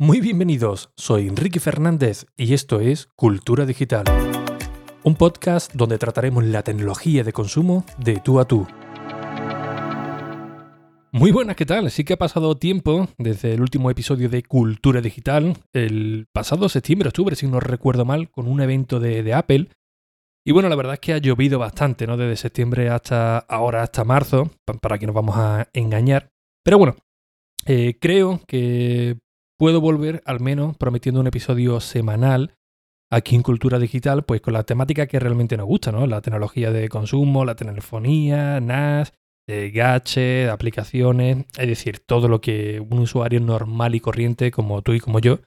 Muy bienvenidos, soy Enrique Fernández y esto es Cultura Digital, un podcast donde trataremos la tecnología de consumo de tú a tú. Muy buenas, ¿qué tal? Sí que ha pasado tiempo desde el último episodio de Cultura Digital, el pasado septiembre, octubre, si no recuerdo mal, con un evento de, Apple. Y bueno, la verdad es que ha llovido bastante, ¿no? Desde septiembre hasta ahora, hasta marzo, para que nos vamos a engañar. Pero bueno, eh, creo que puedo volver al menos prometiendo un episodio semanal aquí en Cultura Digital, pues con la temática que realmente nos gusta, ¿no? La tecnología de consumo, la telefonía, NAS, gadgets, aplicaciones, es decir, todo lo que un usuario normal y corriente como tú y como yo,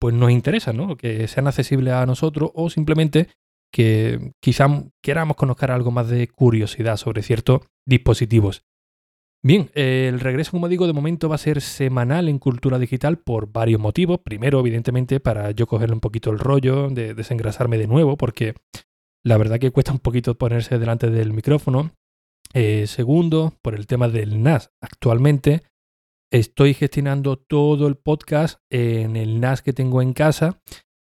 pues nos interesa, ¿no? Que sean accesibles a nosotros o simplemente que quizá queramos conocer algo más de curiosidad sobre ciertos dispositivos. Bien, el regreso, como digo, de momento va a ser semanal en Cultura Digital por varios motivos. Primero, evidentemente, para yo cogerle un poquito el rollo, de desengrasarme de nuevo, porque la verdad que cuesta un poquito ponerse delante del micrófono. Eh, segundo, por el tema del NAS. Actualmente estoy gestionando todo el podcast en el NAS que tengo en casa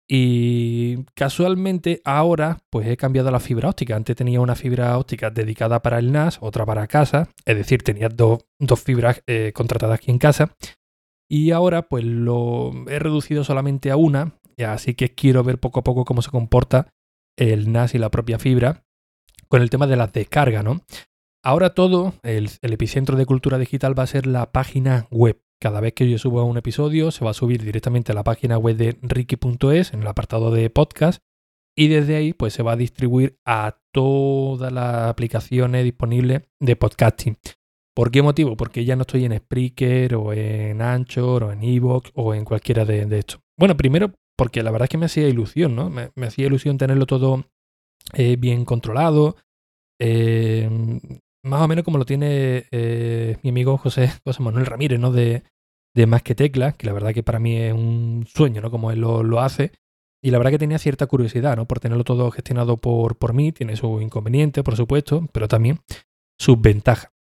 y casualmente ahora pues he cambiado la fibra óptica. Antes tenía una fibra óptica dedicada para el NAS, otra para casa. Es decir, tenía dos, fibras eh, contratadas aquí en casa. Y ahora pues lo he reducido solamente a una. Así que quiero ver poco a poco cómo se comporta el NAS y la propia fibra con el tema de las descargas, ¿no? Ahora todo, el epicentro de cultura digital va a ser la página web. Cada vez que yo suba un episodio se va a subir directamente a la página web de ricky.es en el apartado de podcast y desde ahí pues se va a distribuir a todas las aplicaciones disponibles de podcasting. ¿Por qué motivo? Porque ya no estoy en Spreaker o en Anchor o en Evox o en cualquiera de, estos. Bueno, primero porque la verdad es que me hacía ilusión, ¿no? Me, hacía ilusión tenerlo todo eh, bien controlado. Eh, más o menos como lo tiene eh, mi amigo José, José Manuel Ramírez, ¿no? De, de Más que Teclas, que la verdad que para mí es un sueño, ¿no? Como él lo, hace. Y la verdad que tenía cierta curiosidad, ¿no? Por tenerlo todo gestionado por, por mí. Tiene su inconveniente, por supuesto, pero también sus ventajas.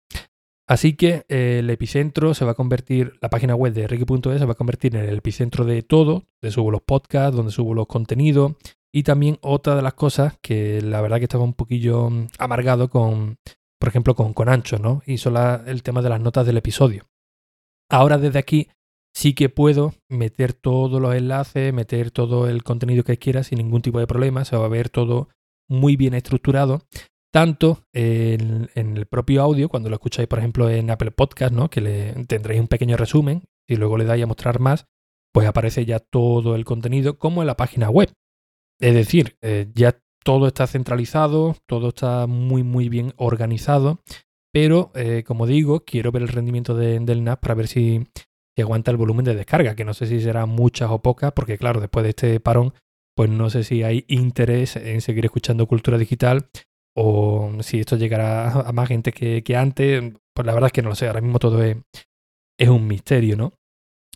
Así que eh, el epicentro se va a convertir, la página web de Ricky.es se va a convertir en el epicentro de todo, donde subo los podcasts, donde subo los contenidos y también otra de las cosas que la verdad que estaba un poquillo amargado con, por ejemplo, con, con Ancho, ¿no? Y solo el tema de las notas del episodio. Ahora desde aquí sí que puedo meter todos los enlaces, meter todo el contenido que quiera sin ningún tipo de problema. Se va a ver todo muy bien estructurado. Tanto en, el propio audio, cuando lo escucháis, por ejemplo, en Apple Podcast, ¿no? que le tendréis un pequeño resumen y luego le dais a mostrar más, pues aparece ya todo el contenido como en la página web. Es decir, eh, ya todo está centralizado, todo está muy muy bien organizado, pero eh, como digo, quiero ver el rendimiento del NAS para ver si, aguanta el volumen de descarga, que no sé si será muchas o pocas, porque claro, después de este parón, pues no sé si hay interés en seguir escuchando cultura digital o si esto llegará a más gente que, antes, pues la verdad es que no lo sé, ahora mismo todo es, un misterio, ¿no?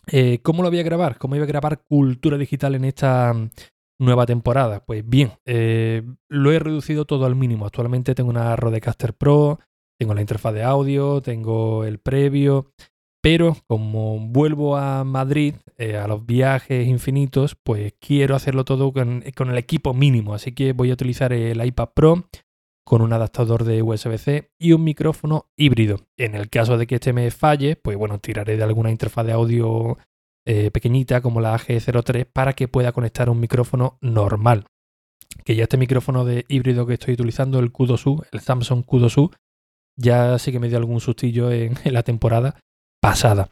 Eh, ¿Cómo lo voy a grabar? ¿Cómo iba a grabar cultura digital en esta nueva temporada? Pues bien, eh, lo he reducido todo al mínimo. Actualmente tengo una Rodecaster Pro, tengo la interfaz de audio, tengo el previo, pero como vuelvo a Madrid eh, a los viajes infinitos, pues quiero hacerlo todo con, el equipo mínimo. Así que voy a utilizar el iPad Pro con un adaptador de USB-C y un micrófono híbrido. En el caso de que este me falle, pues bueno, tiraré de alguna interfaz de audio eh, pequeñita como la AG03 para que pueda conectar un micrófono normal. Que ya este micrófono de híbrido que estoy utilizando, el Q2U, el Samsung Q2U, ya sí que me dio algún sustillo en, la temporada pasada.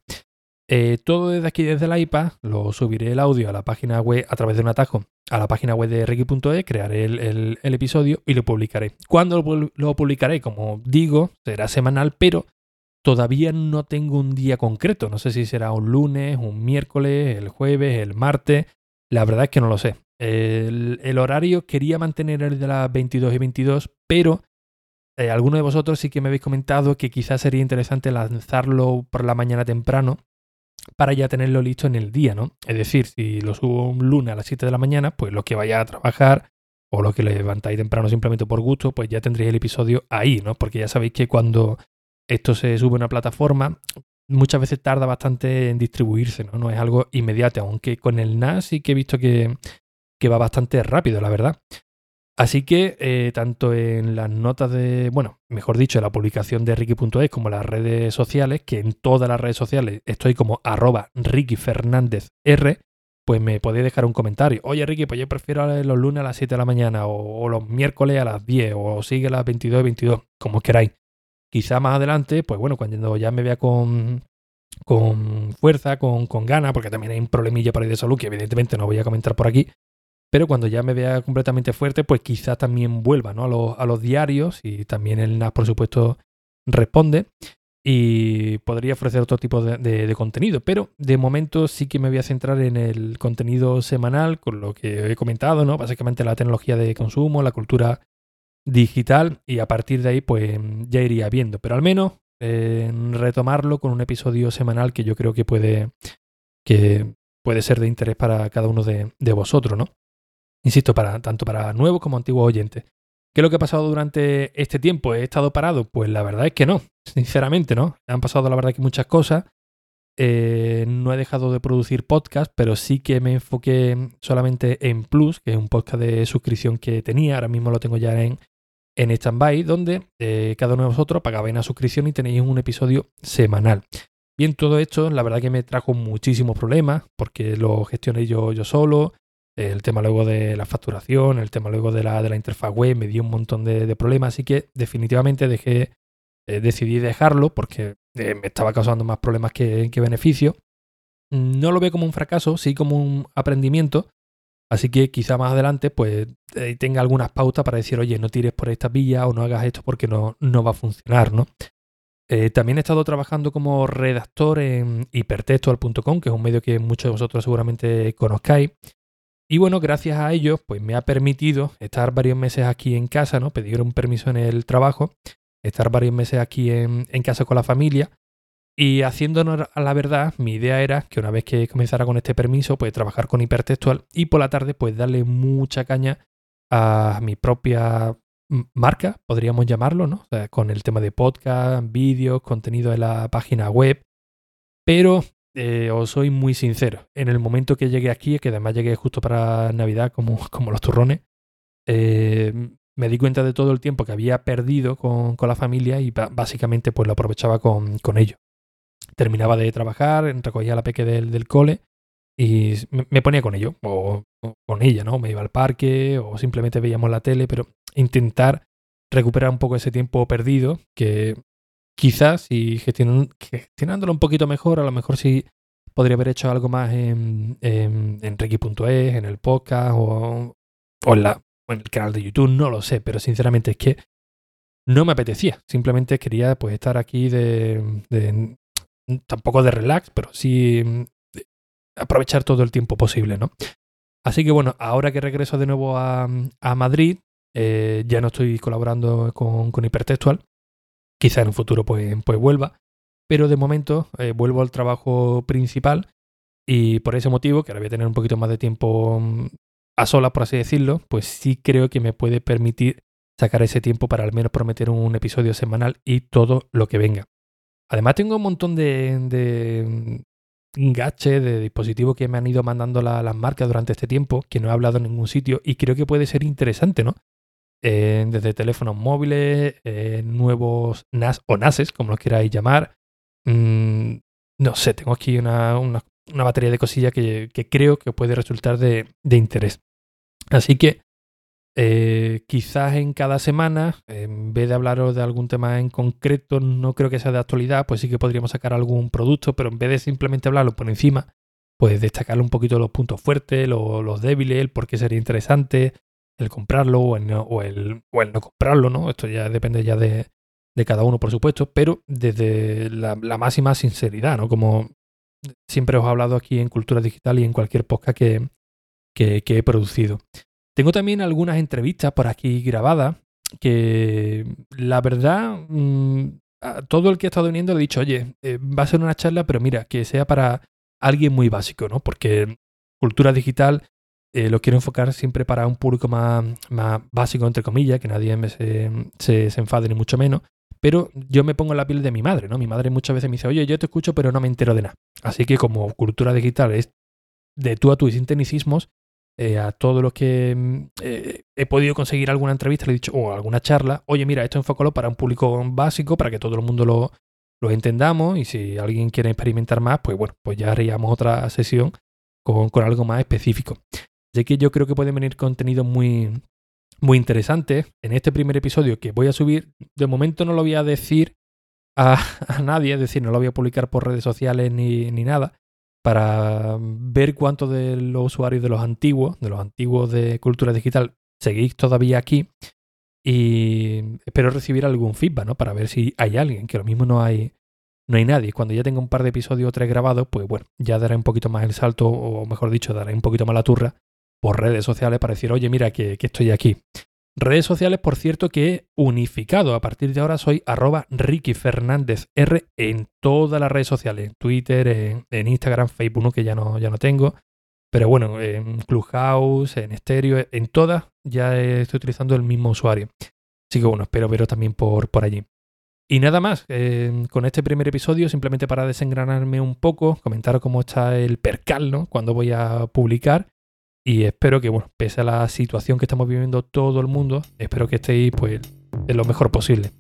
Eh, todo desde aquí, desde el iPad, lo subiré el audio a la página web a través de un atajo a la página web de Ricky.e, crearé el, episodio y lo publicaré. ¿Cuándo lo publicaré? Como digo, será semanal, pero Todavía no tengo un día concreto. No sé si será un lunes, un miércoles, el jueves, el martes. La verdad es que no lo sé. El, horario quería mantener el de las 22 y 22, pero eh, alguno de vosotros sí que me habéis comentado que quizás sería interesante lanzarlo por la mañana temprano para ya tenerlo listo en el día, ¿no? Es decir, si lo subo un lunes a las 7 de la mañana, pues los que vaya a trabajar o los que levantáis temprano simplemente por gusto, pues ya tendréis el episodio ahí, ¿no? Porque ya sabéis que cuando esto se sube a una plataforma, muchas veces tarda bastante en distribuirse, ¿no? No es algo inmediato, aunque con el NAS sí que he visto que, va bastante rápido, la verdad. Así que eh, tanto en las notas de, bueno, mejor dicho, en la publicación de Ricky.es como en las redes sociales, que en todas las redes sociales estoy como arroba Ricky Fernández R, pues me podéis dejar un comentario. Oye Ricky, pues yo prefiero los lunes a las 7 de la mañana o, los miércoles a las 10 o sigue a las 22 22, como queráis. Quizá más adelante, pues bueno, cuando ya me vea con, con fuerza, con, con ganas, porque también hay un problemilla para ir de salud que evidentemente no voy a comentar por aquí, pero cuando ya me vea completamente fuerte, pues quizá también vuelva ¿no? a, los, a los diarios y también el NAS, por supuesto, responde y podría ofrecer otro tipo de, contenido. Pero de momento sí que me voy a centrar en el contenido semanal, con lo que he comentado, ¿no? Básicamente la tecnología de consumo, la cultura digital y a partir de ahí pues ya iría viendo. Pero al menos eh, retomarlo con un episodio semanal que yo creo que puede, que puede ser de interés para cada uno de, vosotros, ¿no? Insisto, para, tanto para nuevos como antiguos oyentes. ¿Qué es lo que ha pasado durante este tiempo? ¿He estado parado? Pues la verdad es que no, sinceramente no. Han pasado la verdad que muchas cosas. Eh, no he dejado de producir podcast, pero sí que me enfoqué solamente en Plus, que es un podcast de suscripción que tenía. Ahora mismo lo tengo ya en, en stand-by, donde eh, cada uno de vosotros pagabais una suscripción y tenéis un episodio semanal. Bien, todo esto, la verdad que me trajo muchísimos problemas, porque lo gestioné yo, yo solo, el tema luego de la facturación, el tema luego de la, de la interfaz web, me dio un montón de, problemas, así que definitivamente dejé, eh, decidí dejarlo porque eh, me estaba causando más problemas que, que beneficios. No lo veo como un fracaso, sí como un aprendimiento, así que quizá más adelante pues eh, tenga algunas pautas para decir, oye, no tires por esta vía o no hagas esto porque no, no va a funcionar, ¿no? también he estado trabajando como redactor en hipertextual.com, que es un medio que muchos de vosotros seguramente conozcáis. Y bueno, gracias a ello, pues me ha permitido estar varios meses aquí en casa, ¿no? Pedir un permiso en el trabajo, estar varios meses aquí en, casa con la familia. Y haciéndonos a la verdad, mi idea era que una vez que comenzara con este permiso, pues trabajar con hipertextual y por la tarde, pues darle mucha caña a mi propia marca, podríamos llamarlo, ¿no? O sea, con el tema de podcast, vídeos, contenido de la página web. Pero eh, os soy muy sincero. En el momento que llegué aquí, que además llegué justo para Navidad, como, como los turrones, eh, me di cuenta de todo el tiempo que había perdido con, la familia y básicamente pues lo aprovechaba con, con ellos. Terminaba de trabajar, recogía la peque del, del cole y me, ponía con ellos, o, con ella, ¿no? Me iba al parque o simplemente veíamos la tele, pero intentar recuperar un poco ese tiempo perdido que quizás si gestionándolo un poquito mejor, a lo mejor sí podría haber hecho algo más en, en, en en el podcast o, en la, en el canal de YouTube, no lo sé, pero sinceramente es que no me apetecía. Simplemente quería pues estar aquí de tampoco de relax, pero sí aprovechar todo el tiempo posible, ¿no? Así que bueno, ahora que regreso de nuevo a, a Madrid, eh, ya no estoy colaborando con, con Hipertextual, Quizá en un futuro pues, pues vuelva, pero de momento eh, vuelvo al trabajo principal y por ese motivo, que ahora voy a tener un poquito más de tiempo mm, a solas, por así decirlo, pues sí creo que me puede permitir sacar ese tiempo para al menos prometer un episodio semanal y todo lo que venga. Además tengo un montón de, de de dispositivos que me han ido mandando las marcas durante este tiempo, que no he hablado en ningún sitio y creo que puede ser interesante, ¿no? desde teléfonos móviles, nuevos NAS o NASes, como lo queráis llamar. Mm, no sé, tengo aquí una, batería de cosillas que, creo que puede resultar de, interés. Así que eh, quizás en cada semana, en vez de hablaros de algún tema en concreto, no creo que sea de actualidad, pues sí que podríamos sacar algún producto, pero en vez de simplemente hablarlo por encima, pues destacar un poquito los puntos fuertes, los, los débiles, el por qué sería interesante, el comprarlo o el, no, o el, no comprarlo, ¿no? Esto ya depende ya de, cada uno, por supuesto, pero desde la, máxima sinceridad, ¿no? Como siempre os he hablado aquí en Cultura Digital y en cualquier podcast que, que, he producido. Tengo también algunas entrevistas por aquí grabadas que la verdad, mm, todo el que ha estado viniendo le he dicho, oye, eh, va a ser una charla, pero mira, que sea para alguien muy básico, ¿no? Porque cultura digital eh, lo quiero enfocar siempre para un público más, más básico, entre comillas, que nadie me se, se, enfade ni mucho menos, pero yo me pongo en la piel de mi madre, ¿no? Mi madre muchas veces me dice, oye, yo te escucho, pero no me entero de nada. Así que como cultura digital es de tú a tú y sin tecnicismos, eh, a todos los que mm, eh, he podido conseguir alguna entrevista, le he dicho, o alguna charla, oye, mira, esto enfócalo para un público básico, para que todo el mundo lo, lo entendamos, y si alguien quiere experimentar más, pues bueno, pues ya haríamos otra sesión con, con algo más específico. Así que yo creo que pueden venir contenidos muy, muy interesante. En este primer episodio que voy a subir, de momento no lo voy a decir a, nadie, es decir, no lo voy a publicar por redes sociales ni, ni nada, para ver cuántos de los usuarios de los antiguos, de los antiguos de cultura digital, seguís todavía aquí. Y espero recibir algún feedback, ¿no? Para ver si hay alguien, que lo mismo no hay, no hay nadie. Cuando ya tenga un par de episodios o tres grabados, pues bueno, ya daré un poquito más el salto, o mejor dicho, daré un poquito más la turra por redes sociales para decir, oye, mira que, estoy aquí. Redes sociales, por cierto, que he unificado. A partir de ahora soy arroba Ricky Fernández R en todas las redes sociales. En Twitter, en, Instagram, Facebook, que ya no, ya no tengo. Pero bueno, en Clubhouse, en Stereo, en todas ya estoy utilizando el mismo usuario. Así que bueno, espero veros también por, por allí. Y nada más, eh, con este primer episodio, simplemente para desengranarme un poco, comentar cómo está el percal, ¿no? Cuando voy a publicar y espero que, bueno, pese a la situación que estamos viviendo todo el mundo, espero que estéis pues en lo mejor posible.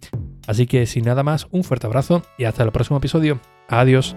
Así que sin nada más, un fuerte abrazo y hasta el próximo episodio. Adiós.